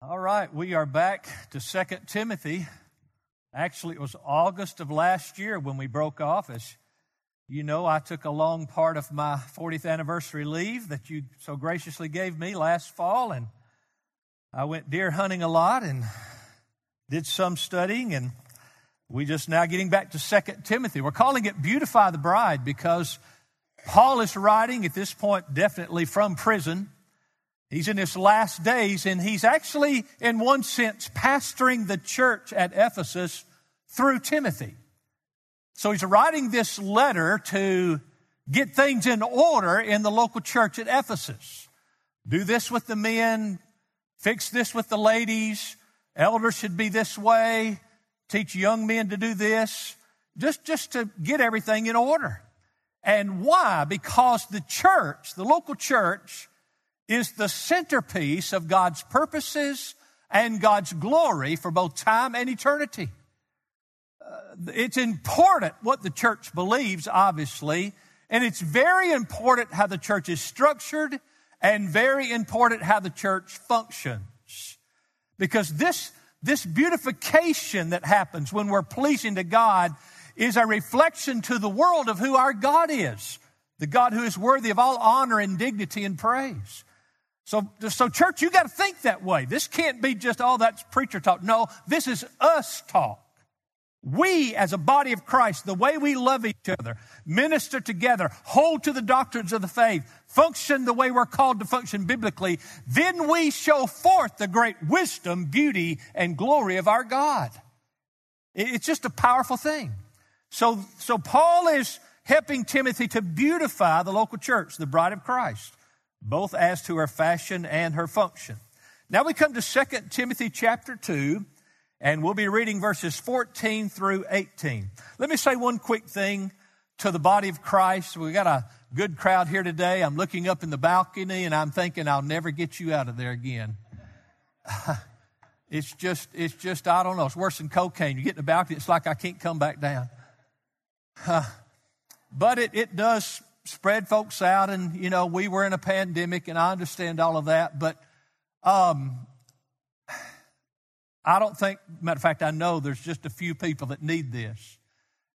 All right, we are back to Second Timothy. Actually, it was August of last year when we broke off. As you know, I took a long part of my 40th anniversary leave that you so graciously gave me last fall, and I went deer hunting a lot and did some studying, and we just now getting back to Second Timothy. We're calling it Beautify the Bride because Paul is writing at this point definitely from prison. He's in his last days, and he's actually, in one sense, pastoring the church at Ephesus through Timothy. So he's writing this letter to get things in order in the local church at Ephesus. Do this with the men, fix this with the ladies, elders should be this way, teach young men to do this, just, just to get everything in order. And why? Because the church, the local church, is the centerpiece of God's purposes and God's glory for both time and eternity. Uh, it's important what the church believes, obviously, and it's very important how the church is structured and very important how the church functions. Because this, this beautification that happens when we're pleasing to God is a reflection to the world of who our God is, the God who is worthy of all honor and dignity and praise. So, so church, you got to think that way. This can't be just, oh, that's preacher talk. No, this is us talk. We, as a body of Christ, the way we love each other, minister together, hold to the doctrines of the faith, function the way we're called to function biblically, then we show forth the great wisdom, beauty, and glory of our God. It's just a powerful thing. So, so Paul is helping Timothy to beautify the local church, the bride of Christ both as to her fashion and her function. Now we come to 2 Timothy chapter 2, and we'll be reading verses 14 through 18. Let me say one quick thing to the body of Christ. We got a good crowd here today. I'm looking up in the balcony and I'm thinking I'll never get you out of there again. it's just, it's just, I don't know. It's worse than cocaine. You get in the balcony, it's like I can't come back down. but it, it does spread folks out, and you know we were in a pandemic, and I understand all of that, but um, I don't think. Matter of fact, I know there's just a few people that need this,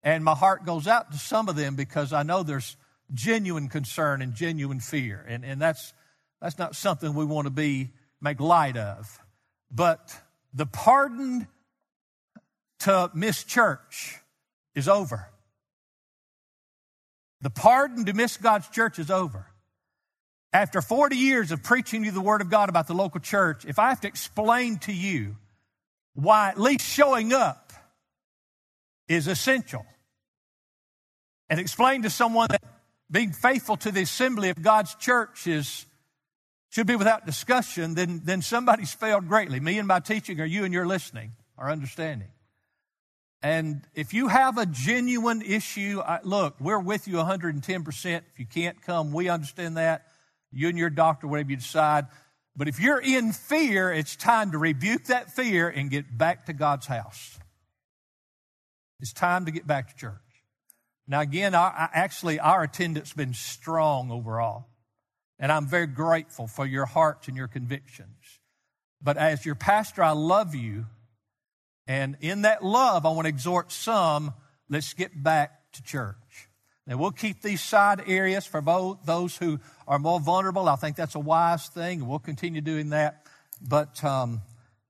and my heart goes out to some of them because I know there's genuine concern and genuine fear, and and that's that's not something we want to be make light of, but the pardon to miss church is over. The pardon to miss God's church is over. After 40 years of preaching you the Word of God about the local church, if I have to explain to you why at least showing up is essential, and explain to someone that being faithful to the assembly of God's church is should be without discussion, then, then somebody's failed greatly. Me and my teaching, or you and your listening, or understanding. And if you have a genuine issue, I, look, we're with you 110%. If you can't come, we understand that. You and your doctor, whatever you decide. But if you're in fear, it's time to rebuke that fear and get back to God's house. It's time to get back to church. Now, again, our, actually, our attendance has been strong overall. And I'm very grateful for your hearts and your convictions. But as your pastor, I love you and in that love, I want to exhort some, let's get back to church. Now, we'll keep these side areas for both those who are more vulnerable. I think that's a wise thing, and we'll continue doing that. But um,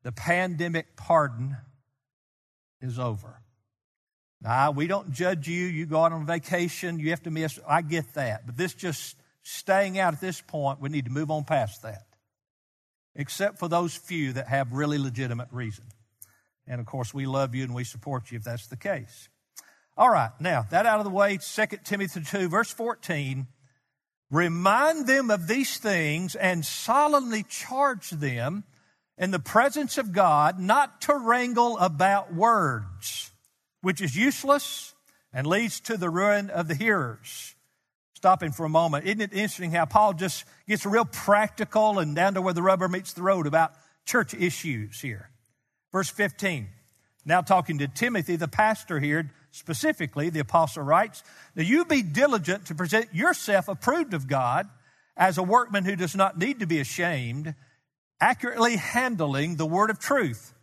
the pandemic pardon is over. Now, we don't judge you. You go out on vacation, you have to miss. I get that. But this just staying out at this point, we need to move on past that. Except for those few that have really legitimate reason. And of course, we love you and we support you if that's the case. All right, now that out of the way, 2 Timothy 2, verse 14. Remind them of these things and solemnly charge them in the presence of God not to wrangle about words, which is useless and leads to the ruin of the hearers. Stopping for a moment. Isn't it interesting how Paul just gets real practical and down to where the rubber meets the road about church issues here? Verse 15. Now talking to Timothy, the pastor here, specifically, the apostle writes, Now you be diligent to present yourself approved of God as a workman who does not need to be ashamed, accurately handling the word of truth.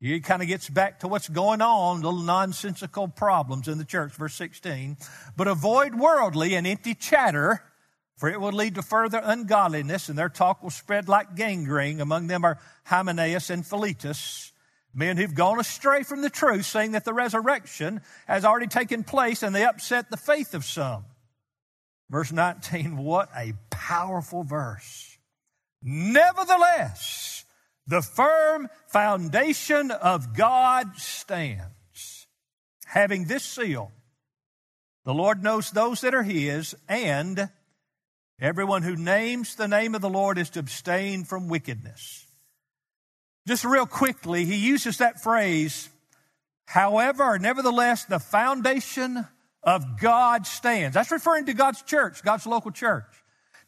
It kind of gets back to what's going on, little nonsensical problems in the church, verse 16. But avoid worldly and empty chatter, for it will lead to further ungodliness, and their talk will spread like gangrene. Among them are Hymenaeus and Philetus, men who've gone astray from the truth, saying that the resurrection has already taken place, and they upset the faith of some. Verse 19, what a powerful verse. Nevertheless, the firm foundation of God stands. Having this seal, the Lord knows those that are His, and everyone who names the name of the Lord is to abstain from wickedness. Just real quickly, he uses that phrase, however, nevertheless, the foundation of God stands. That's referring to God's church, God's local church.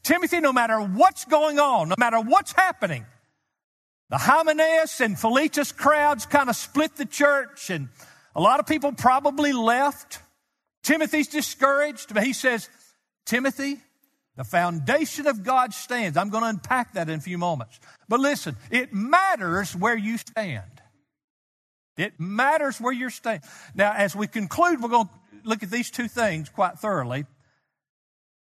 Timothy, no matter what's going on, no matter what's happening, the Hymenaeus and Philetus crowds kind of split the church, and a lot of people probably left. Timothy's discouraged, but he says, Timothy, the foundation of God stands. I'm going to unpack that in a few moments. But listen, it matters where you stand. It matters where you're standing. Now, as we conclude, we're going to look at these two things quite thoroughly.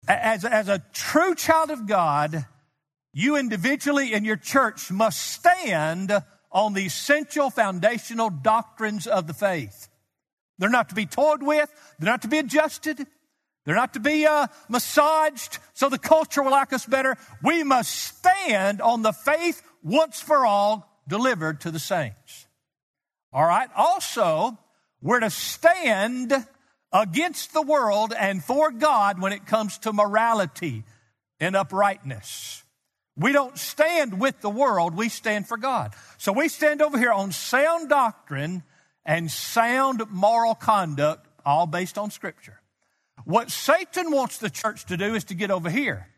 As, as a true child of God, you individually and your church must stand on the essential foundational doctrines of the faith. They're not to be toyed with, they're not to be adjusted, they're not to be uh, massaged so the culture will like us better. We must stand on the faith once for all delivered to the saints. All right, also, we're to stand against the world and for God when it comes to morality and uprightness. We don't stand with the world, we stand for God. So we stand over here on sound doctrine and sound moral conduct, all based on Scripture. What Satan wants the church to do is to get over here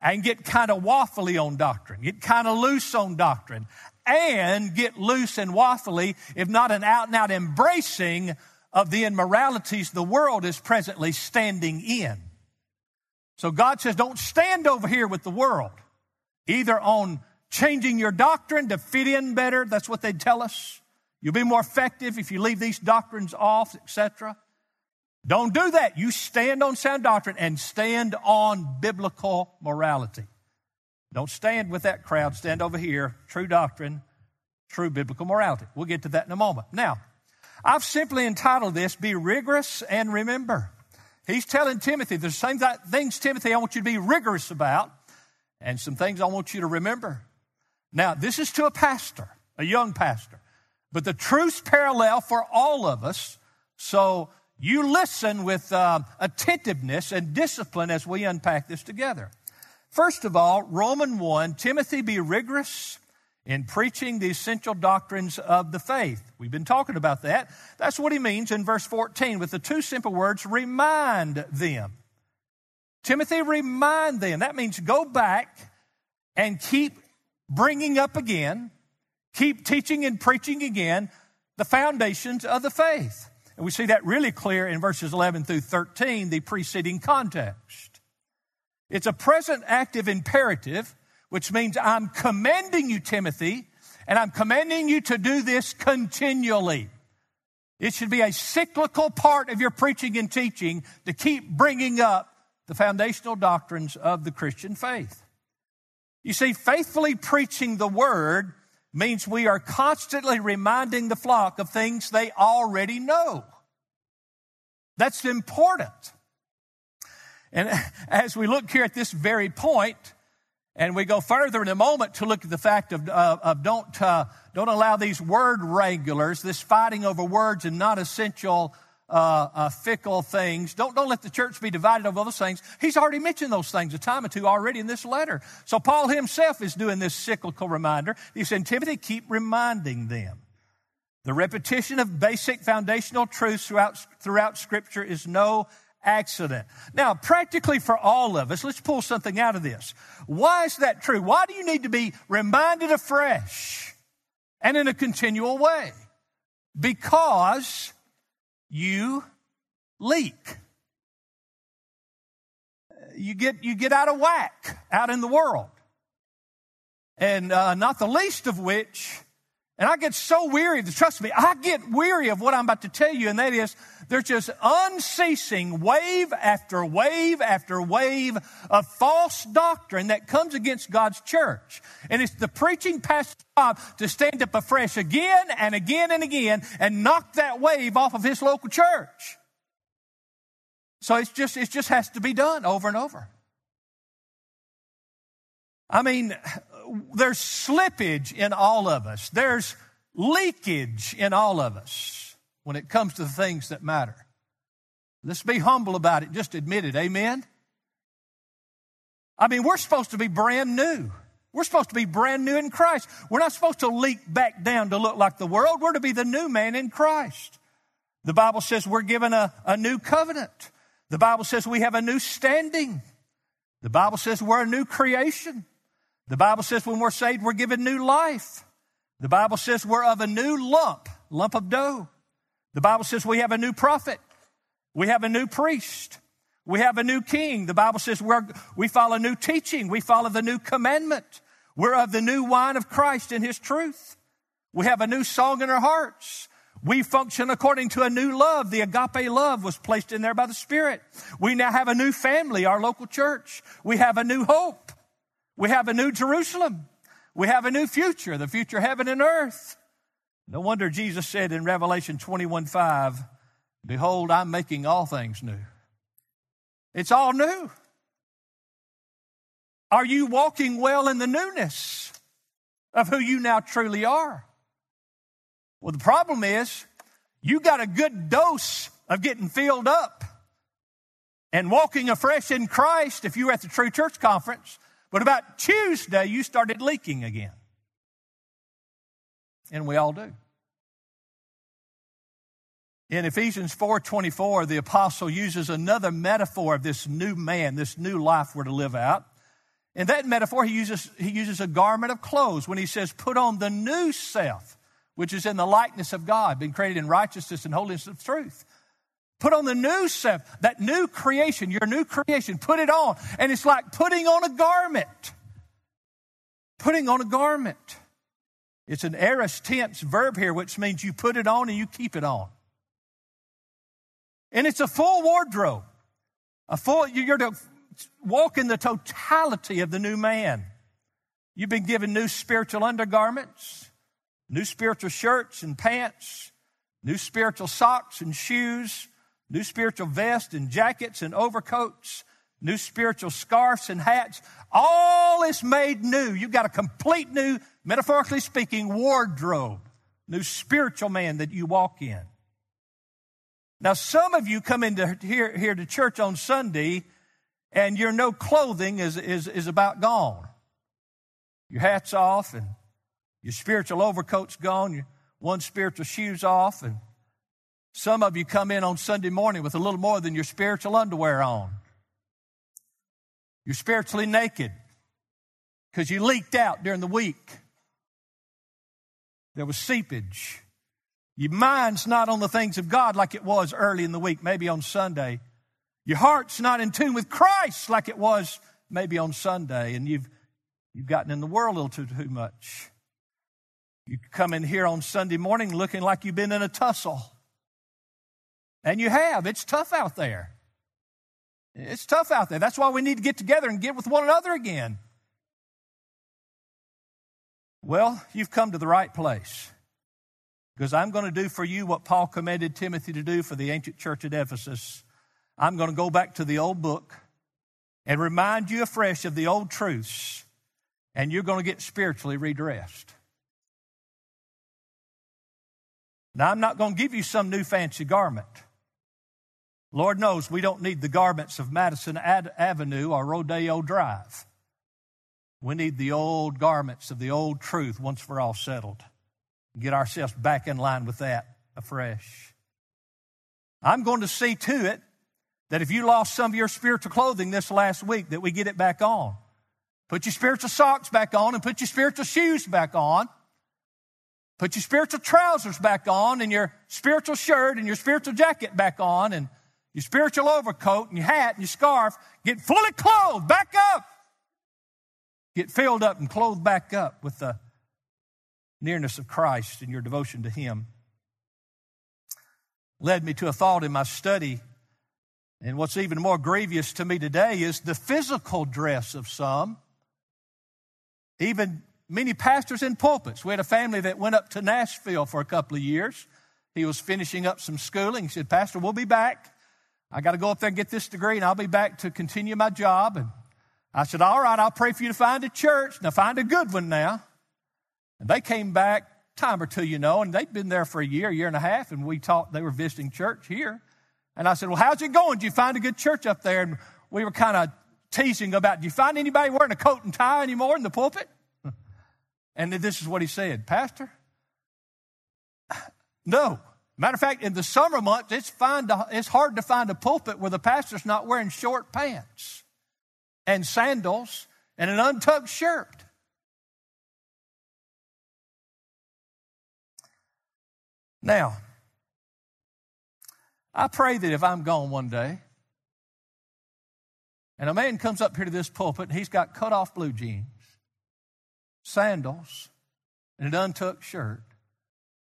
and get kind of waffly on doctrine, get kind of loose on doctrine, and get loose and waffly, if not an out and out embracing of the immoralities the world is presently standing in. So God says, don't stand over here with the world either on changing your doctrine to fit in better. That's what they tell us. You'll be more effective if you leave these doctrines off, etc. Don't do that. You stand on sound doctrine and stand on biblical morality. Don't stand with that crowd. Stand over here. True doctrine, true biblical morality. We'll get to that in a moment. Now, I've simply entitled this, Be Rigorous and Remember. He's telling Timothy, there's same things, Timothy, I want you to be rigorous about and some things I want you to remember. Now, this is to a pastor, a young pastor, but the truth's parallel for all of us. So you listen with uh, attentiveness and discipline as we unpack this together. First of all, Roman 1, Timothy be rigorous in preaching the essential doctrines of the faith. We've been talking about that. That's what he means in verse 14 with the two simple words, remind them. Timothy, remind them. That means go back and keep bringing up again, keep teaching and preaching again the foundations of the faith. And we see that really clear in verses 11 through 13, the preceding context. It's a present active imperative, which means I'm commending you, Timothy, and I'm commending you to do this continually. It should be a cyclical part of your preaching and teaching to keep bringing up the foundational doctrines of the Christian faith. You see, faithfully preaching the word means we are constantly reminding the flock of things they already know. That's important. And as we look here at this very point, and we go further in a moment to look at the fact of, uh, of don't, uh, don't allow these word regulars, this fighting over words and not essential uh, uh, fickle things. Don't, don't let the church be divided over those things. He's already mentioned those things a time or two already in this letter. So Paul himself is doing this cyclical reminder. He said, Timothy, keep reminding them. The repetition of basic foundational truths throughout, throughout Scripture is no accident. Now, practically for all of us, let's pull something out of this. Why is that true? Why do you need to be reminded afresh and in a continual way? Because you leak. You get, you get out of whack out in the world. and uh, not the least of which, and I get so weary, trust me, I get weary of what I'm about to tell you, and that is there's just unceasing wave after wave after wave of false doctrine that comes against God's church. And it's the preaching pastor's job to stand up afresh again and again and again and knock that wave off of his local church. So it's just, it just has to be done over and over. I mean, there's slippage in all of us. There's leakage in all of us when it comes to the things that matter. Let's be humble about it. Just admit it. Amen? I mean, we're supposed to be brand new. We're supposed to be brand new in Christ. We're not supposed to leak back down to look like the world. We're to be the new man in Christ. The Bible says we're given a, a new covenant. The Bible says we have a new standing. The Bible says we're a new creation. The Bible says when we're saved, we're given new life. The Bible says we're of a new lump, lump of dough. The Bible says we have a new prophet. We have a new priest. We have a new king. The Bible says we're, we follow new teaching. We follow the new commandment. We're of the new wine of Christ in his truth. We have a new song in our hearts. We function according to a new love. The agape love was placed in there by the Spirit. We now have a new family, our local church. We have a new hope. We have a new Jerusalem. We have a new future, the future heaven and earth. No wonder Jesus said in Revelation 21 5, Behold, I'm making all things new. It's all new. Are you walking well in the newness of who you now truly are? Well, the problem is you got a good dose of getting filled up and walking afresh in Christ if you were at the True Church Conference but about Tuesday, you started leaking again. And we all do. In Ephesians 4:24, the apostle uses another metaphor of this new man, this new life we're to live out. In that metaphor, he uses, he uses a garment of clothes when he says, put on the new self, which is in the likeness of God, been created in righteousness and holiness of truth. Put on the new self, that new creation, your new creation. Put it on. And it's like putting on a garment. Putting on a garment. It's an aorist tense verb here, which means you put it on and you keep it on. And it's a full wardrobe. A full, you're to walk in the totality of the new man. You've been given new spiritual undergarments, new spiritual shirts and pants, new spiritual socks and shoes, new spiritual vests and jackets and overcoats, new spiritual scarfs and hats. All is made new. You've got a complete new, metaphorically speaking, wardrobe, new spiritual man that you walk in. Now, some of you come into here, here to church on Sunday and your no clothing is, is, is about gone. Your hat's off and your spiritual overcoat's gone, your one spiritual shoe's off, and some of you come in on Sunday morning with a little more than your spiritual underwear on. You're spiritually naked because you leaked out during the week. There was seepage. Your mind's not on the things of God like it was early in the week, maybe on Sunday. Your heart's not in tune with Christ like it was maybe on Sunday, and you've, you've gotten in the world a little too, too much. You come in here on Sunday morning looking like you've been in a tussle. And you have. It's tough out there. It's tough out there. That's why we need to get together and get with one another again. Well, you've come to the right place. Because I'm going to do for you what Paul commanded Timothy to do for the ancient church at Ephesus. I'm going to go back to the old book and remind you afresh of the old truths, and you're going to get spiritually redressed. Now, I'm not going to give you some new fancy garment. Lord knows we don't need the garments of Madison Avenue or Rodeo Drive. We need the old garments of the old truth once for all settled. Get ourselves back in line with that afresh. I'm going to see to it that if you lost some of your spiritual clothing this last week, that we get it back on. Put your spiritual socks back on and put your spiritual shoes back on. Put your spiritual trousers back on and your spiritual shirt and your spiritual jacket back on and your spiritual overcoat and your hat and your scarf, get fully clothed, back up. Get filled up and clothed back up with the nearness of Christ and your devotion to Him. Led me to a thought in my study. And what's even more grievous to me today is the physical dress of some. Even many pastors in pulpits. We had a family that went up to Nashville for a couple of years. He was finishing up some schooling. He said, Pastor, we'll be back. I got to go up there and get this degree, and I'll be back to continue my job. And I said, All right, I'll pray for you to find a church. Now, find a good one now. And they came back time or two, you know, and they'd been there for a year, year and a half, and we talked, they were visiting church here. And I said, Well, how's it going? Did you find a good church up there? And we were kind of teasing about, Do you find anybody wearing a coat and tie anymore in the pulpit? And this is what he said Pastor, no. Matter of fact, in the summer months, it's, to, it's hard to find a pulpit where the pastor's not wearing short pants and sandals and an untucked shirt. Now, I pray that if I'm gone one day, and a man comes up here to this pulpit he's got cut off blue jeans, sandals, and an untucked shirt,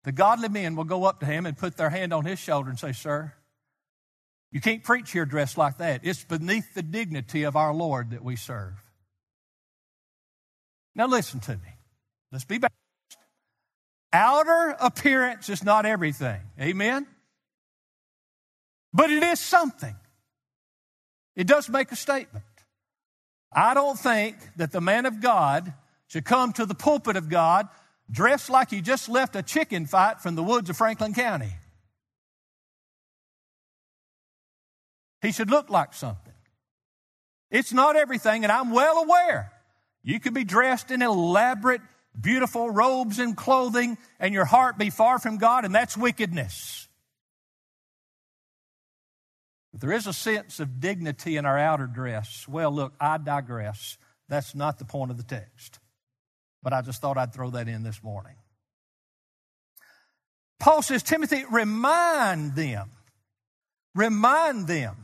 the godly men will go up to him and put their hand on his shoulder and say, Sir, you can't preach here dressed like that. It's beneath the dignity of our Lord that we serve. Now, listen to me. Let's be balanced. Outer appearance is not everything. Amen? But it is something. It does make a statement. I don't think that the man of God should come to the pulpit of God dressed like he just left a chicken fight from the woods of Franklin County. He should look like something. It's not everything, and I'm well aware. You could be dressed in elaborate, beautiful robes and clothing, and your heart be far from God, and that's wickedness. But there is a sense of dignity in our outer dress. Well, look, I digress. That's not the point of the text but I just thought I'd throw that in this morning. Paul says, Timothy, remind them. Remind them.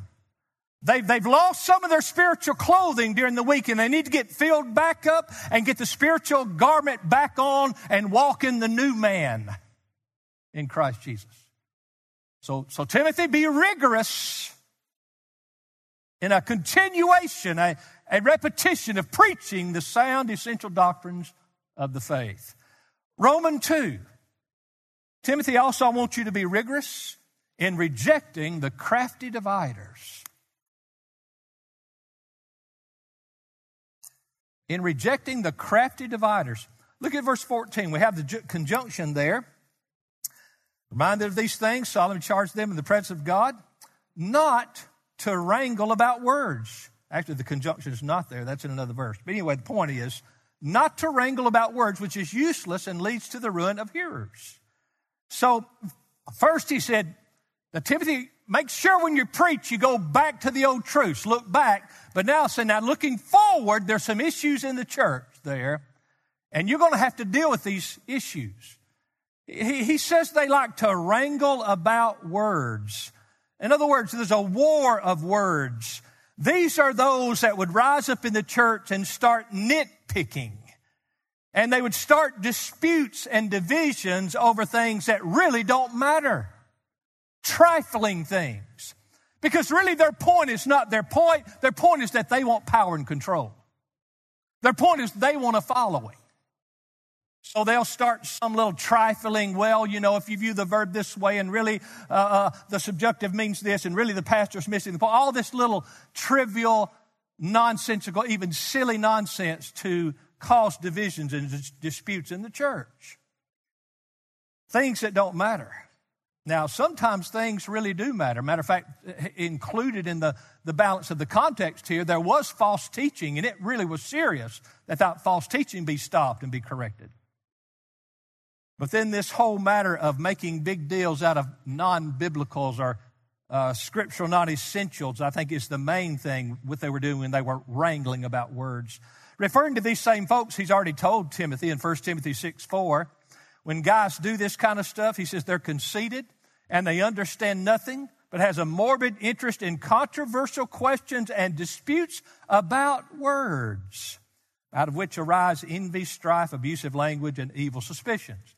They've, they've lost some of their spiritual clothing during the week and they need to get filled back up and get the spiritual garment back on and walk in the new man in Christ Jesus. So, so Timothy, be rigorous in a continuation, a, a repetition of preaching the sound, essential doctrines of the faith. Roman 2. Timothy, also, I want you to be rigorous in rejecting the crafty dividers. In rejecting the crafty dividers. Look at verse 14. We have the conjunction there. Reminded of these things, solemnly charge them in the presence of God, not to wrangle about words. Actually, the conjunction is not there. That's in another verse. But anyway, the point is not to wrangle about words, which is useless and leads to the ruin of hearers. So, first he said, Timothy, make sure when you preach, you go back to the old truths, look back. But now, say, now looking forward, there's some issues in the church there, and you're going to have to deal with these issues. He, he says they like to wrangle about words. In other words, there's a war of words. These are those that would rise up in the church and start nitpicking. And they would start disputes and divisions over things that really don't matter. Trifling things. Because really their point is not their point. Their point is that they want power and control. Their point is they want a following. So they'll start some little trifling, well, you know, if you view the verb this way and really uh, uh, the subjunctive means this and really the pastor's missing the point. All this little trivial, nonsensical, even silly nonsense to cause divisions and disputes in the church. Things that don't matter. Now, sometimes things really do matter. Matter of fact, included in the, the balance of the context here, there was false teaching, and it really was serious that that false teaching be stopped and be corrected. But then this whole matter of making big deals out of non biblicals or uh, scriptural non essentials, I think is the main thing what they were doing when they were wrangling about words. Referring to these same folks, he's already told Timothy in 1 Timothy 6 4, when guys do this kind of stuff, he says they're conceited and they understand nothing, but has a morbid interest in controversial questions and disputes about words. out of which arise envy, strife, abusive language, and evil suspicions.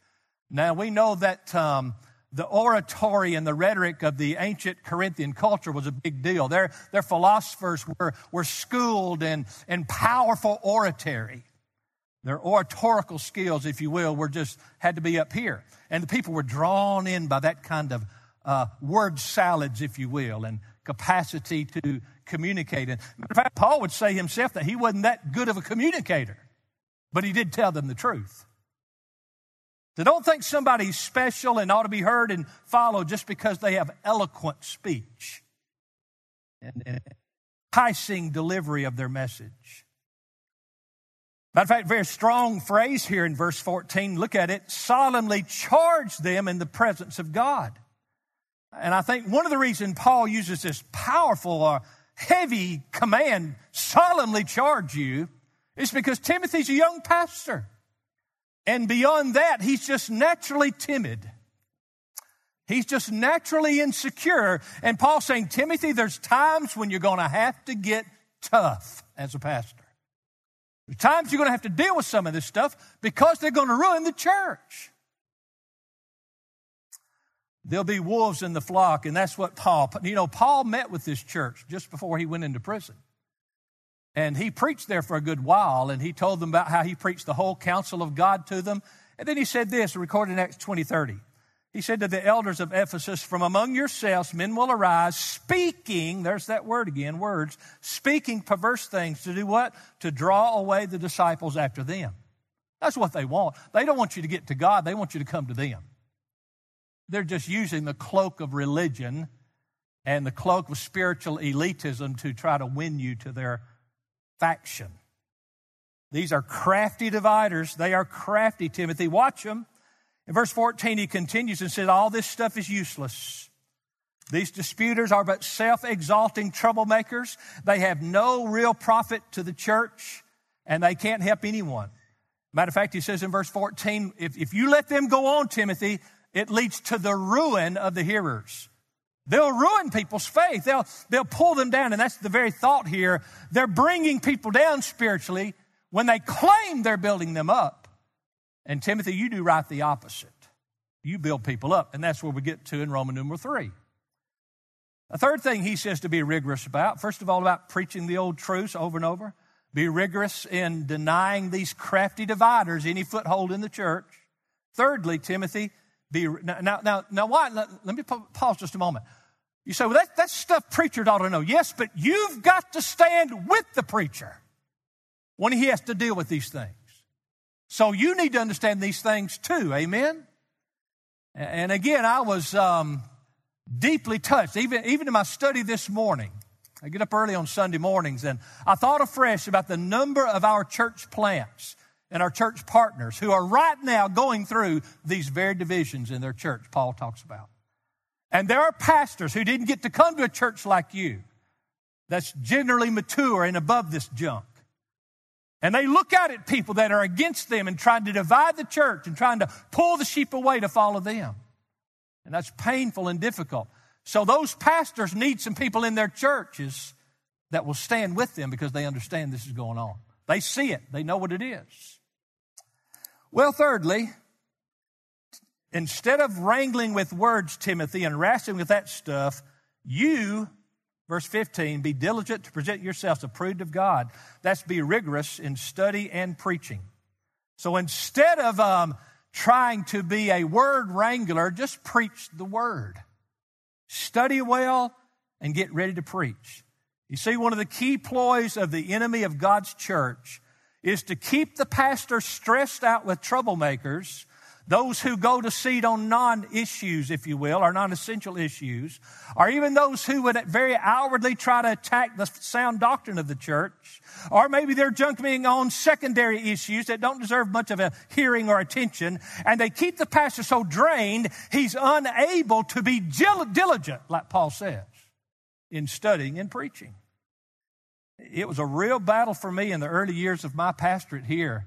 Now, we know that um, the oratory and the rhetoric of the ancient Corinthian culture was a big deal. Their, their philosophers were, were schooled in, in powerful oratory. Their oratorical skills, if you will, were just had to be up here. And the people were drawn in by that kind of uh, word salads, if you will, and capacity to communicate. And in fact, Paul would say himself that he wasn't that good of a communicator, but he did tell them the truth. So don't think somebody's special and ought to be heard and followed just because they have eloquent speech and, and enticing delivery of their message. Matter of fact, very strong phrase here in verse 14. Look at it. Solemnly charge them in the presence of God. And I think one of the reasons Paul uses this powerful or heavy command, solemnly charge you, is because Timothy's a young pastor. And beyond that, he's just naturally timid. He's just naturally insecure. And Paul's saying, Timothy, there's times when you're going to have to get tough as a pastor. There's times you're going to have to deal with some of this stuff because they're going to ruin the church. There'll be wolves in the flock, and that's what Paul, you know, Paul met with this church just before he went into prison. And he preached there for a good while, and he told them about how he preached the whole counsel of God to them. And then he said this, recorded in Acts 20 30. He said to the elders of Ephesus, From among yourselves men will arise, speaking, there's that word again, words, speaking perverse things to do what? To draw away the disciples after them. That's what they want. They don't want you to get to God, they want you to come to them. They're just using the cloak of religion and the cloak of spiritual elitism to try to win you to their faction. These are crafty dividers. They are crafty, Timothy. Watch them. In verse 14, he continues and says, All this stuff is useless. These disputers are but self exalting troublemakers. They have no real profit to the church, and they can't help anyone. Matter of fact, he says in verse 14, if, if you let them go on, Timothy, it leads to the ruin of the hearers. They'll ruin people's faith. They'll, they'll pull them down. And that's the very thought here. They're bringing people down spiritually when they claim they're building them up. And Timothy, you do right the opposite. You build people up. And that's where we get to in Roman number three. A third thing he says to be rigorous about, first of all, about preaching the old truths over and over. Be rigorous in denying these crafty dividers any foothold in the church. Thirdly, Timothy, now now now why let, let me pause just a moment. You say well that, that's stuff preachers ought to know. Yes but you've got to stand with the preacher when he has to deal with these things. So you need to understand these things too. Amen? And again i was um, deeply touched. Even even in my study this morning i get up early on sunday mornings and i thought afresh about the number of our church plants and our church partners who are right now going through these very divisions in their church, Paul talks about. And there are pastors who didn't get to come to a church like you that's generally mature and above this junk. And they look out at people that are against them and trying to divide the church and trying to pull the sheep away to follow them. And that's painful and difficult. So those pastors need some people in their churches that will stand with them because they understand this is going on. They see it, they know what it is. Well, thirdly, instead of wrangling with words, Timothy, and wrestling with that stuff, you, verse 15, be diligent to present yourselves approved of God. That's be rigorous in study and preaching. So instead of um, trying to be a word wrangler, just preach the word. Study well and get ready to preach. You see, one of the key ploys of the enemy of God's church is to keep the pastor stressed out with troublemakers, those who go to seed on non issues, if you will, or non essential issues, or even those who would very outwardly try to attack the sound doctrine of the church, or maybe they're jumping on secondary issues that don't deserve much of a hearing or attention, and they keep the pastor so drained he's unable to be diligent, like Paul says in studying and preaching. It was a real battle for me in the early years of my pastorate here.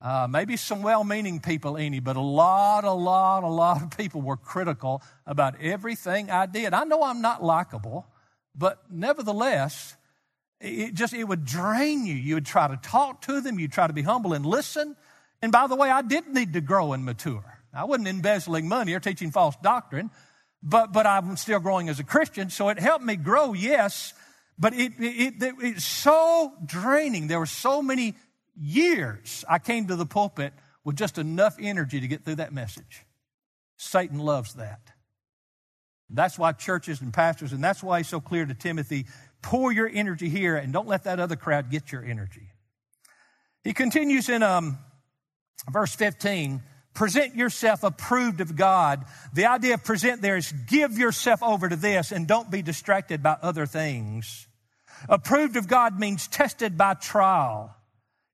Uh, maybe some well meaning people, any, but a lot, a lot, a lot of people were critical about everything I did. I know I'm not likable, but nevertheless, it just, it would drain you. You would try to talk to them. You'd try to be humble and listen. And by the way, I did need to grow and mature. I wasn't embezzling money or teaching false doctrine, but, but I'm still growing as a Christian. So it helped me grow, yes, but it, it, it, it's so draining. There were so many years I came to the pulpit with just enough energy to get through that message. Satan loves that. That's why churches and pastors, and that's why he's so clear to Timothy pour your energy here and don't let that other crowd get your energy. He continues in um, verse 15 present yourself approved of God. The idea of present there is give yourself over to this and don't be distracted by other things. Approved of God means tested by trial.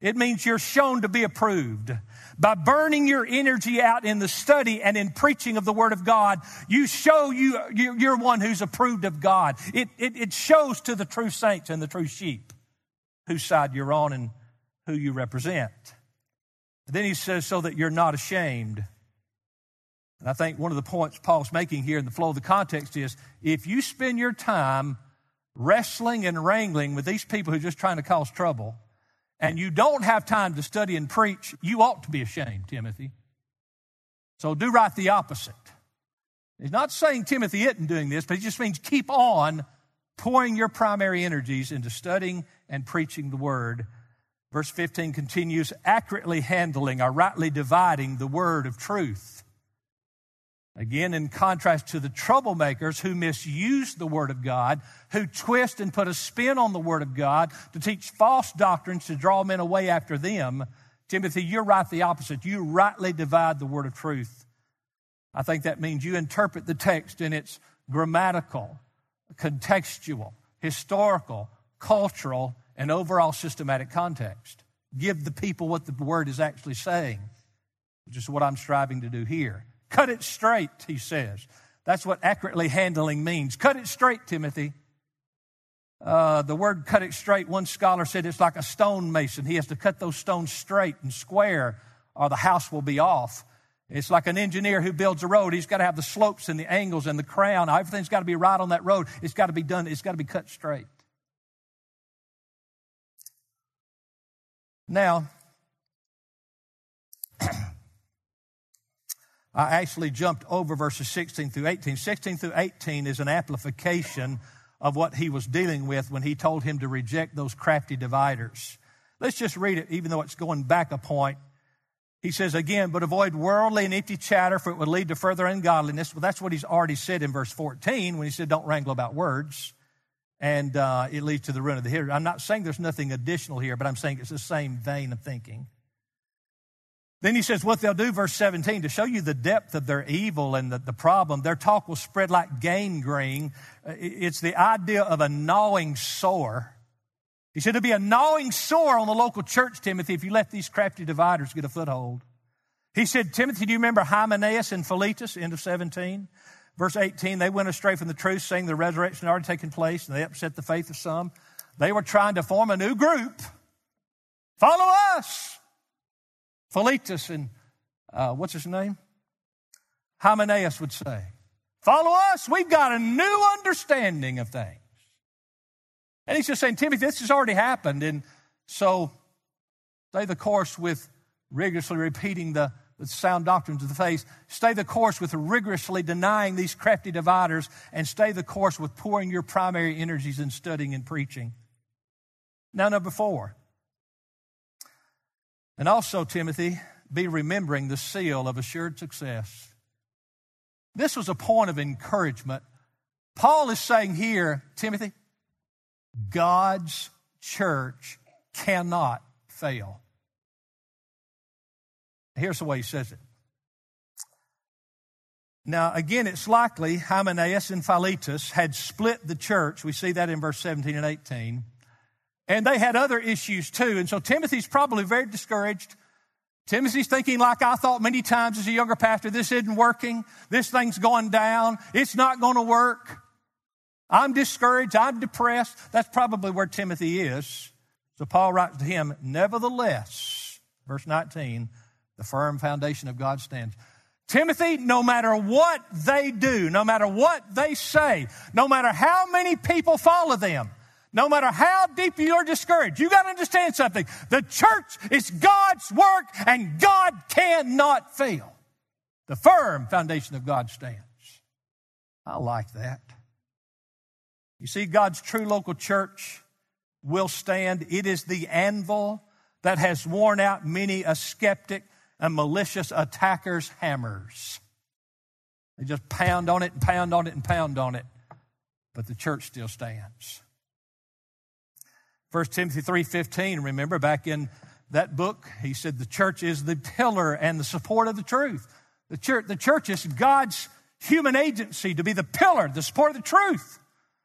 It means you're shown to be approved. By burning your energy out in the study and in preaching of the Word of God, you show you, you're one who's approved of God. It, it, it shows to the true saints and the true sheep whose side you're on and who you represent. Then he says, so that you're not ashamed. And I think one of the points Paul's making here in the flow of the context is if you spend your time wrestling and wrangling with these people who are just trying to cause trouble, and you don't have time to study and preach, you ought to be ashamed, Timothy. So do right the opposite. He's not saying Timothy isn't doing this, but he just means keep on pouring your primary energies into studying and preaching the word. Verse 15 continues accurately handling or rightly dividing the word of truth. Again, in contrast to the troublemakers who misuse the Word of God, who twist and put a spin on the Word of God to teach false doctrines to draw men away after them, Timothy, you're right the opposite. You rightly divide the Word of truth. I think that means you interpret the text in its grammatical, contextual, historical, cultural, and overall systematic context. Give the people what the Word is actually saying, which is what I'm striving to do here. Cut it straight, he says. That's what accurately handling means. Cut it straight, Timothy. Uh, the word cut it straight, one scholar said it's like a stonemason. He has to cut those stones straight and square, or the house will be off. It's like an engineer who builds a road. He's got to have the slopes and the angles and the crown. Everything's got to be right on that road. It's got to be done, it's got to be cut straight. Now, I actually jumped over verses 16 through 18. 16 through 18 is an amplification of what he was dealing with when he told him to reject those crafty dividers. Let's just read it, even though it's going back a point. He says again, but avoid worldly and empty chatter, for it would lead to further ungodliness. Well, that's what he's already said in verse 14 when he said, don't wrangle about words. And uh, it leads to the ruin of the hearer. I'm not saying there's nothing additional here, but I'm saying it's the same vein of thinking. Then he says what they'll do, verse 17, to show you the depth of their evil and the, the problem, their talk will spread like gangrene. Uh, it's the idea of a gnawing sore. He said It'll be a gnawing sore on the local church, Timothy, if you let these crafty dividers get a foothold. He said, Timothy, do you remember Hymenaeus and Philetus, end of 17? Verse 18, they went astray from the truth, saying the resurrection had already taken place, and they upset the faith of some. They were trying to form a new group. Follow us. Philetus and uh, what's his name? Hymenaeus would say, Follow us. We've got a new understanding of things. And he's just saying, Timothy, this has already happened. And so stay the course with rigorously repeating the, the sound doctrines of the faith. Stay the course with rigorously denying these crafty dividers. And stay the course with pouring your primary energies in studying and preaching. Now, number four, and also, Timothy, be remembering the seal of assured success. This was a point of encouragement. Paul is saying here, Timothy, God's church cannot fail. Here's the way he says it. Now, again, it's likely Hymenaeus and Philetus had split the church. We see that in verse 17 and 18. And they had other issues too. And so Timothy's probably very discouraged. Timothy's thinking, like I thought many times as a younger pastor, this isn't working. This thing's going down. It's not going to work. I'm discouraged. I'm depressed. That's probably where Timothy is. So Paul writes to him, Nevertheless, verse 19, the firm foundation of God stands. Timothy, no matter what they do, no matter what they say, no matter how many people follow them, No matter how deep you're discouraged, you got to understand something. The church is God's work and God cannot fail. The firm foundation of God stands. I like that. You see, God's true local church will stand. It is the anvil that has worn out many a skeptic and malicious attacker's hammers. They just pound on it and pound on it and pound on it, but the church still stands. 1 Timothy 3:15, remember back in that book, he said the church is the pillar and the support of the truth. The church, the church is God's human agency to be the pillar, the support of the truth.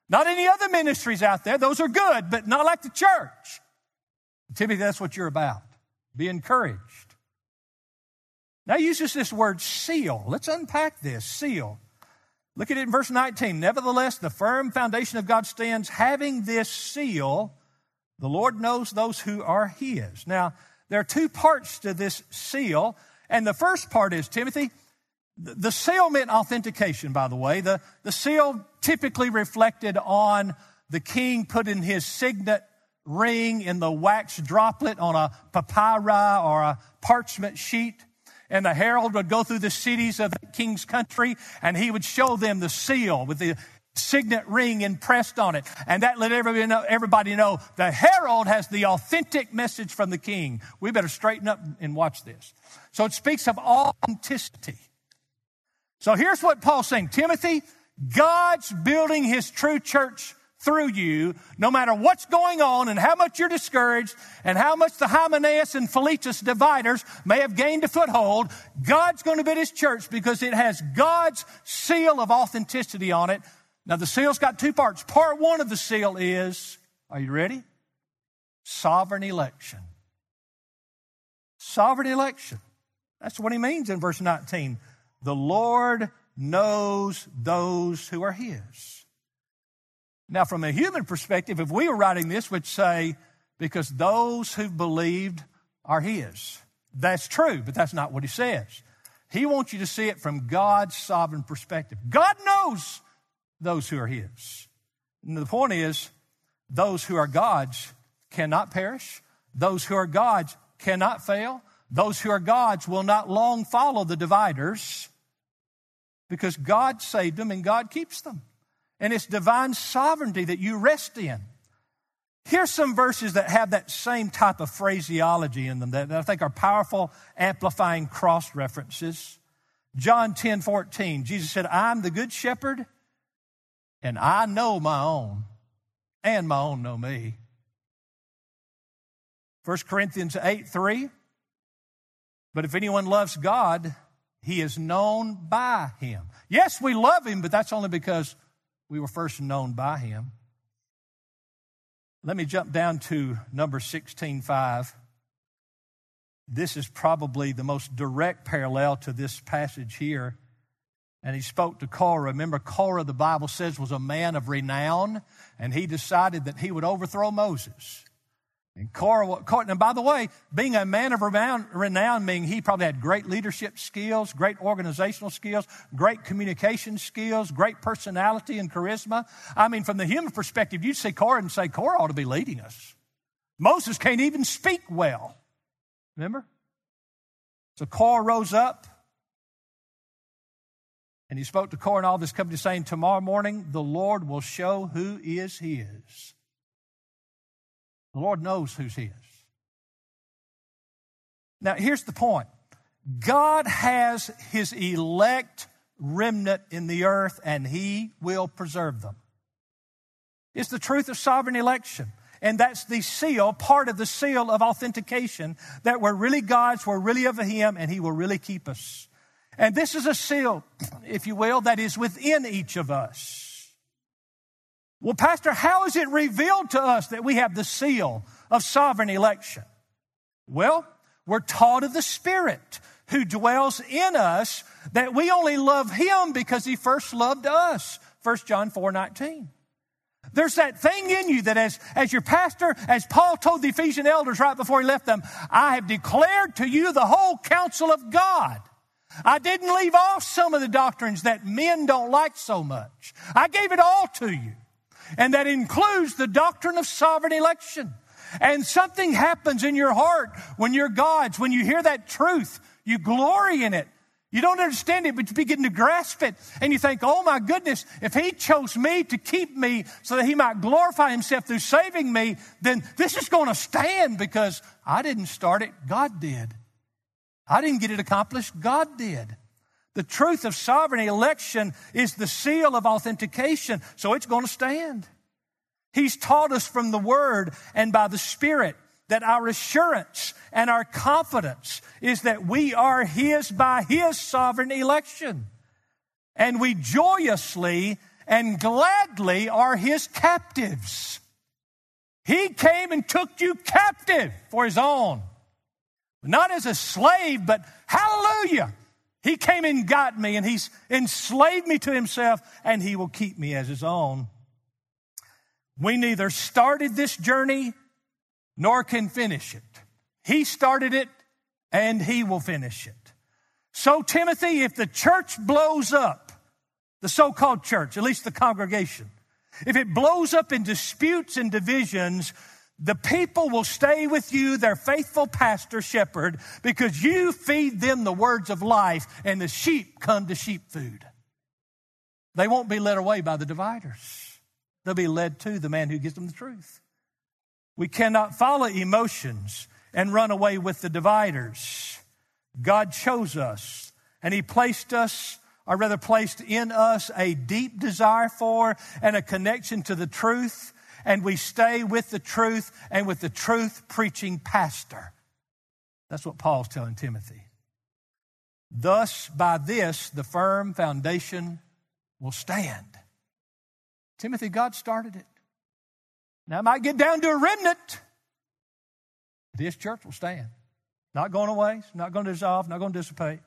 Not any other ministries out there. Those are good, but not like the church. Timothy, that's what you're about. Be encouraged. Now he uses this word seal. Let's unpack this seal. Look at it in verse 19. Nevertheless, the firm foundation of God stands, having this seal. The Lord knows those who are his. Now, there are two parts to this seal. And the first part is, Timothy, the seal meant authentication, by the way. The, the seal typically reflected on the king putting his signet ring in the wax droplet on a papyri or a parchment sheet. And the herald would go through the cities of the king's country and he would show them the seal with the signet ring impressed on it. And that let everybody know, everybody know the herald has the authentic message from the king. We better straighten up and watch this. So it speaks of authenticity. So here's what Paul's saying Timothy, God's building his true church through you, no matter what's going on and how much you're discouraged and how much the Hymenaeus and Philetus dividers may have gained a foothold, God's going to build his church because it has God's seal of authenticity on it. Now, the seal's got two parts. Part one of the seal is, are you ready? Sovereign election. Sovereign election. That's what he means in verse 19. The Lord knows those who are His. Now, from a human perspective, if we were writing this, we'd say, because those who believed are His. That's true, but that's not what He says. He wants you to see it from God's sovereign perspective. God knows those who are His. And the point is, those who are God's cannot perish. Those who are God's cannot fail. Those who are God's will not long follow the dividers because God saved them and God keeps them. And it's divine sovereignty that you rest in. Here's some verses that have that same type of phraseology in them that I think are powerful, amplifying cross references. John 10 14, Jesus said, I'm the good shepherd, and I know my own, and my own know me. 1 Corinthians 8 3, but if anyone loves God, he is known by him. Yes, we love him, but that's only because we were first known by him. Let me jump down to number 16:5. This is probably the most direct parallel to this passage here. And he spoke to Korah. Remember, Korah, the Bible says, was a man of renown, and he decided that he would overthrow Moses. And Korah, and by the way, being a man of renown, renown meaning he probably had great leadership skills, great organizational skills, great communication skills, great personality and charisma. I mean, from the human perspective, you'd see Korah and say, Korah ought to be leading us. Moses can't even speak well. Remember? So Korah rose up and he spoke to Korah and all this company saying, Tomorrow morning the Lord will show who is his. The Lord knows who's His. Now, here's the point God has His elect remnant in the earth, and He will preserve them. It's the truth of sovereign election. And that's the seal, part of the seal of authentication that we're really God's, we're really of Him, and He will really keep us. And this is a seal, if you will, that is within each of us. Well, Pastor, how is it revealed to us that we have the seal of sovereign election? Well, we're taught of the Spirit who dwells in us that we only love Him because He first loved us. 1 John 4 19. There's that thing in you that as, as your pastor, as Paul told the Ephesian elders right before he left them, I have declared to you the whole counsel of God. I didn't leave off some of the doctrines that men don't like so much. I gave it all to you. And that includes the doctrine of sovereign election. And something happens in your heart when you're God's, when you hear that truth, you glory in it. You don't understand it, but you begin to grasp it. And you think, oh my goodness, if he chose me to keep me so that he might glorify himself through saving me, then this is going to stand because I didn't start it, God did. I didn't get it accomplished, God did. The truth of sovereign election is the seal of authentication, so it's going to stand. He's taught us from the Word and by the Spirit that our assurance and our confidence is that we are His by His sovereign election. And we joyously and gladly are His captives. He came and took you captive for His own. Not as a slave, but hallelujah. He came and got me and He's enslaved me to Himself and He will keep me as His own. We neither started this journey nor can finish it. He started it and he will finish it. So, Timothy, if the church blows up, the so called church, at least the congregation, if it blows up in disputes and divisions, the people will stay with you, their faithful pastor, shepherd, because you feed them the words of life and the sheep come to sheep food. They won't be led away by the dividers. They'll be led to the man who gives them the truth. We cannot follow emotions and run away with the dividers. God chose us and He placed us, or rather placed in us, a deep desire for and a connection to the truth. And we stay with the truth and with the truth preaching pastor. That's what Paul's telling Timothy. Thus, by this, the firm foundation will stand. Timothy, God started it. Now, it might get down to a remnant. This church will stand. Not going away, not going to dissolve, not going to dissipate.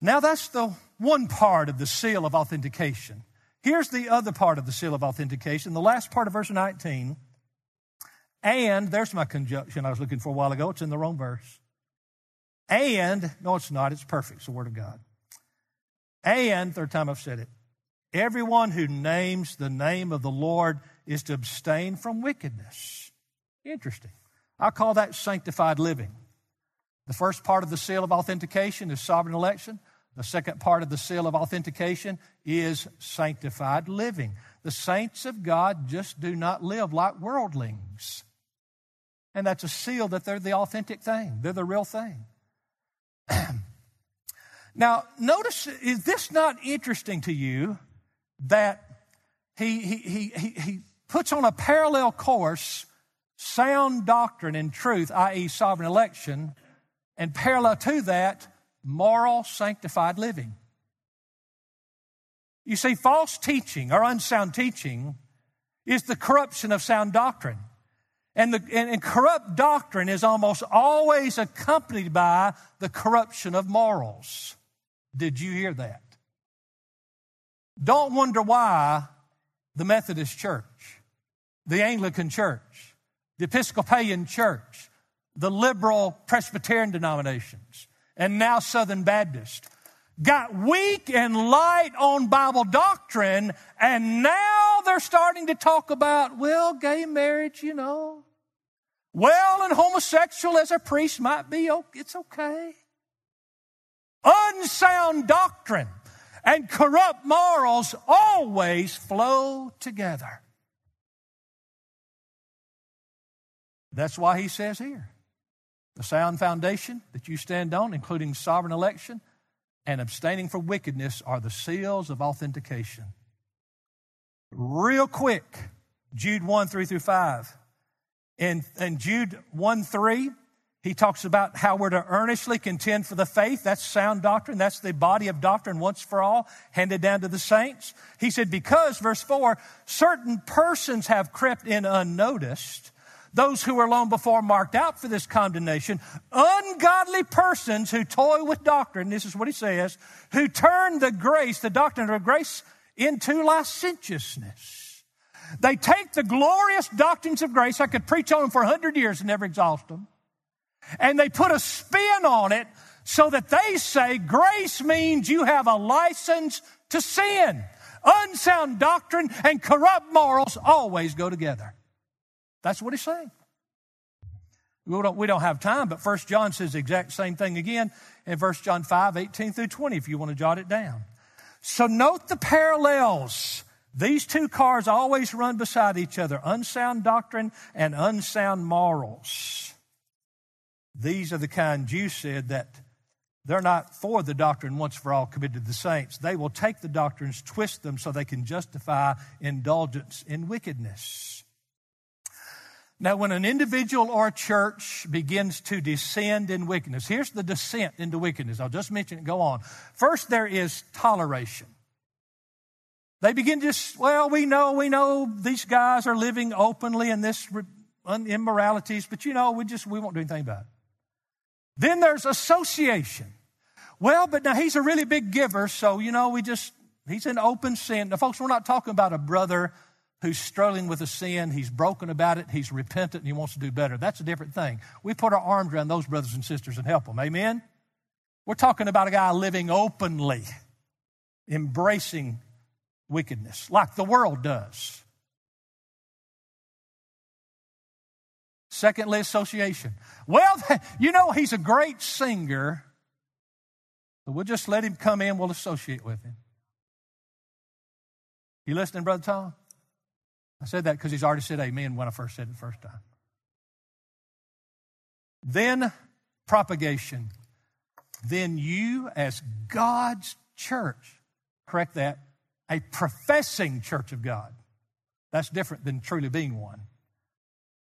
Now, that's the one part of the seal of authentication. Here's the other part of the seal of authentication, the last part of verse 19. And there's my conjunction I was looking for a while ago. It's in the wrong verse. And, no, it's not. It's perfect. It's the Word of God. And, third time I've said it, everyone who names the name of the Lord is to abstain from wickedness. Interesting. I call that sanctified living. The first part of the seal of authentication is sovereign election. The second part of the seal of authentication is sanctified living. The saints of God just do not live like worldlings. And that's a seal that they're the authentic thing, they're the real thing. now, notice, is this not interesting to you that he, he, he, he, puts on a parallel course sound doctrine and truth, i.e., sovereign election, and parallel to that, moral, sanctified living. You see, false teaching or unsound teaching is the corruption of sound doctrine. And, the, and, and, corrupt doctrine is almost always accompanied by the corruption of morals. Did you hear that? Don't wonder why the Methodist Church the Anglican Church, the Episcopalian Church, the liberal Presbyterian denominations, and now Southern Baptist got weak and light on Bible doctrine, and now they're starting to talk about, well, gay marriage, you know. Well, and homosexual as a priest might be, oh, it's okay. Unsound doctrine and corrupt morals always flow together. That's why he says here the sound foundation that you stand on, including sovereign election and abstaining from wickedness, are the seals of authentication. Real quick, Jude 1 3 through 5. In, in Jude 1 3, he talks about how we're to earnestly contend for the faith. That's sound doctrine. That's the body of doctrine once for all, handed down to the saints. He said, because, verse 4, certain persons have crept in unnoticed those who were long before marked out for this condemnation, ungodly persons who toy with doctrine, this is what he says, who turn the grace, the doctrine of grace, into licentiousness. They take the glorious doctrines of grace, I could preach on them for a hundred years and never exhaust them, and they put a spin on it so that they say grace means you have a license to sin. Unsound doctrine and corrupt morals always go together. That's what he's saying. We don't, we don't have time, but First John says the exact same thing again in First John 5, 18 through 20, if you want to jot it down. So note the parallels. These two cars always run beside each other unsound doctrine and unsound morals. These are the kind Jude said that they're not for the doctrine once for all committed to the saints. They will take the doctrines, twist them so they can justify indulgence in wickedness. Now, when an individual or church begins to descend in wickedness, here's the descent into wickedness. I'll just mention it, go on. First, there is toleration. They begin to just, well, we know, we know these guys are living openly in this immoralities, but you know, we just, we won't do anything about it. Then there's association. Well, but now he's a really big giver, so, you know, we just, he's in open sin. Now, folks, we're not talking about a brother who's struggling with a sin, he's broken about it, he's repentant, and he wants to do better. That's a different thing. We put our arms around those brothers and sisters and help them. Amen? We're talking about a guy living openly, embracing wickedness like the world does. Secondly, association. Well, you know, he's a great singer, we'll just let him come in, we'll associate with him. You listening, Brother Tom? I said that because he's already said amen when I first said it the first time. Then propagation. Then you, as God's church, correct that, a professing church of God. That's different than truly being one.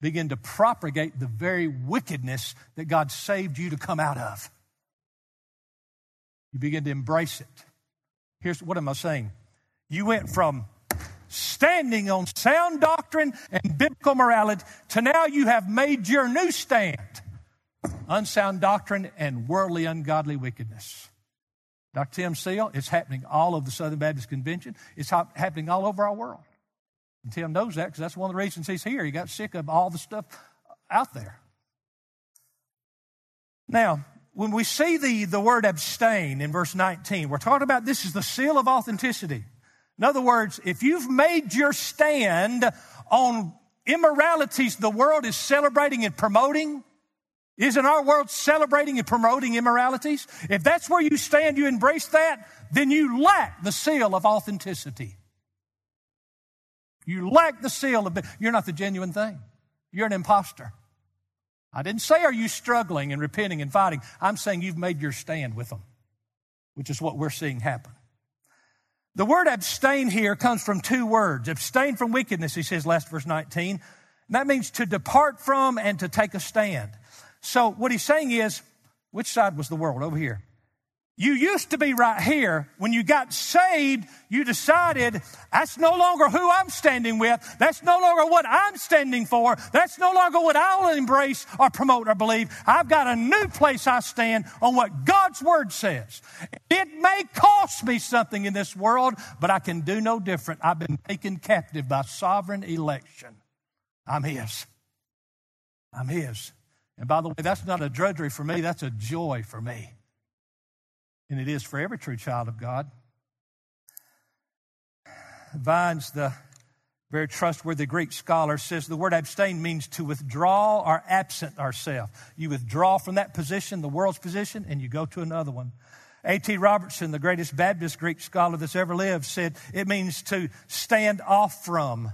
Begin to propagate the very wickedness that God saved you to come out of. You begin to embrace it. Here's what am I saying? You went from standing on sound doctrine and biblical morality to now you have made your new stand unsound doctrine and worldly, ungodly wickedness. Dr. Tim Seal, it's happening all over the Southern Baptist Convention. It's happening all over our world. And Tim knows that because that's one of the reasons he's here. He got sick of all the stuff out there. Now, when we see the, the word abstain in verse 19, we're talking about this is the seal of authenticity. In other words, if you've made your stand on immoralities the world is celebrating and promoting, isn't our world celebrating and promoting immoralities? If that's where you stand, you embrace that, then you lack the seal of authenticity. You lack the seal of, you're not the genuine thing. You're an impostor. I didn't say, are you struggling and repenting and fighting? I'm saying you've made your stand with them, which is what we're seeing happen. The word abstain here comes from two words. Abstain from wickedness, he says, last verse 19. That means to depart from and to take a stand. So what he's saying is, which side was the world? Over here. You used to be right here. When you got saved, you decided that's no longer who I'm standing with. That's no longer what I'm standing for. That's no longer what I'll embrace or promote or believe. I've got a new place I stand on what God's Word says. It may cost me something in this world, but I can do no different. I've been taken captive by sovereign election. I'm His. I'm His. And by the way, that's not a drudgery for me, that's a joy for me and it is for every true child of God. Vines, the very trustworthy Greek scholar, says the word abstain means to withdraw or absent ourselves. You withdraw from that position, the world's position, and you go to another one. A.T. Robertson, the greatest Baptist Greek scholar that's ever lived, said it means to stand off from.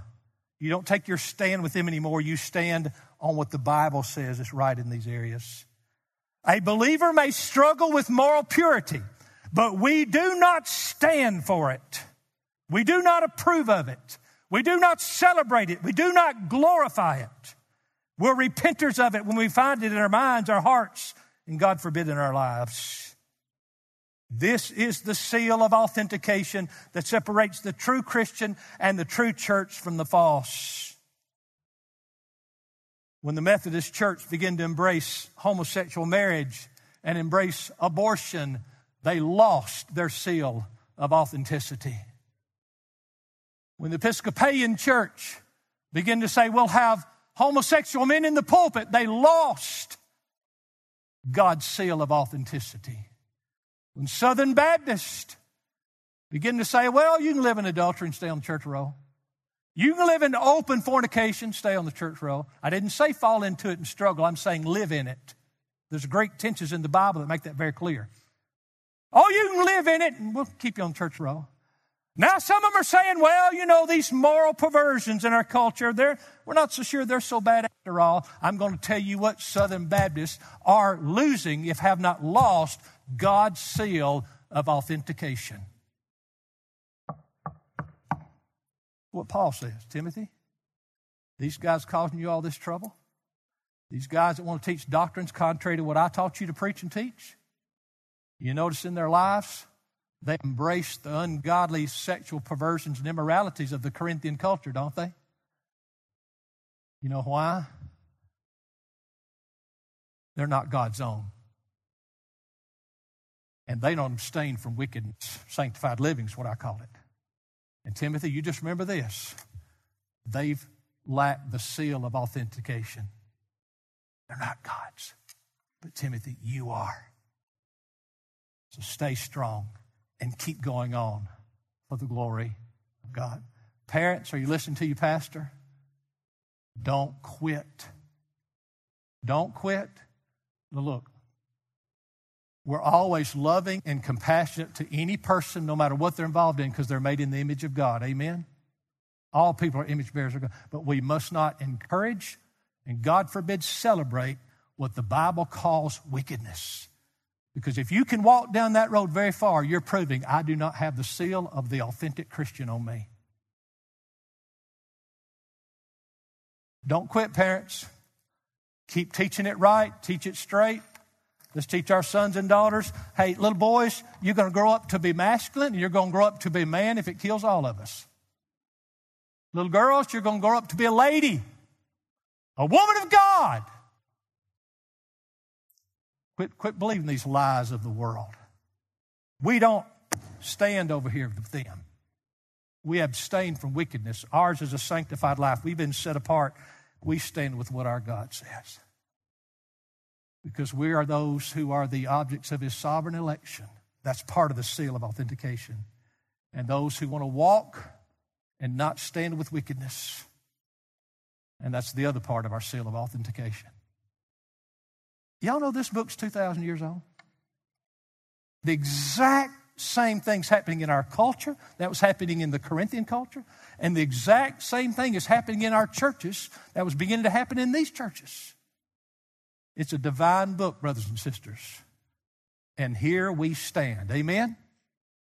You don't take your stand with them anymore. You stand on what the Bible says is right in these areas. A believer may struggle with moral purity, but we do not stand for it. We do not approve of it. We do not celebrate it. We do not glorify it. We're repenters of it when we find it in our minds, our hearts, and God forbid in our lives. This is the seal of authentication that separates the true Christian and the true church from the false. When the Methodist Church began to embrace homosexual marriage and embrace abortion, they lost their seal of authenticity. When the Episcopalian Church began to say, we'll have homosexual men in the pulpit, they lost God's seal of authenticity. When Southern Baptists Begin to say, well, you can live in adultery and stay on the church roll. You can live in open fornication, stay on the church roll. I didn't say fall into it and struggle. I'm saying live in it. There's great tensions in the Bible that make that very clear. Oh, you can live in it and we'll keep you on church roll. Now, some of them are saying, well, you know, these moral perversions in our culture, they're, we're not so sure they're so bad after all. I'm going to tell you what Southern Baptists are losing, if have not lost, God's seal of authentication. What Paul says, Timothy, these guys causing you all this trouble, these guys that want to teach doctrines contrary to what I taught you to preach and teach, you notice in their lives, they embrace the ungodly sexual perversions and immoralities of the Corinthian culture, don't they? You know why? They're not God's own. And they don't abstain from wickedness. Sanctified living is what I call it. And Timothy, you just remember this. They've lacked the seal of authentication. They're not God's. But Timothy, you are. So stay strong and keep going on for the glory of God. Parents, are you listening to your Pastor? Don't quit. Don't quit. look, we're always loving and compassionate to any person, no matter what they're involved in, because they're made in the image of God. Amen? All people are image bearers of God. But we must not encourage and, God forbid, celebrate what the Bible calls wickedness. Because if you can walk down that road very far, you're proving I do not have the seal of the authentic Christian on me. Don't quit, parents. Keep teaching it right, teach it straight. Let's teach our sons and daughters hey, little boys, you're going to grow up to be masculine, you're going to grow up to be man if it kills all of us. Little girls, you're going to grow up to be a lady, a woman of God. Quit, quit believing these lies of the world. We don't stand over here with them. We abstain from wickedness. Ours is a sanctified life. We've been set apart. We stand with what our God says. Because we are those who are the objects of His sovereign election. That's part of the seal of authentication. And those who want to walk and not stand with wickedness. And that's the other part of our seal of authentication. Y'all know this book's 2,000 years old? The exact same thing's happening in our culture that was happening in the Corinthian culture, and the exact same thing is happening in our churches that was beginning to happen in these churches. It's a divine book, brothers and sisters. And here we stand. Amen?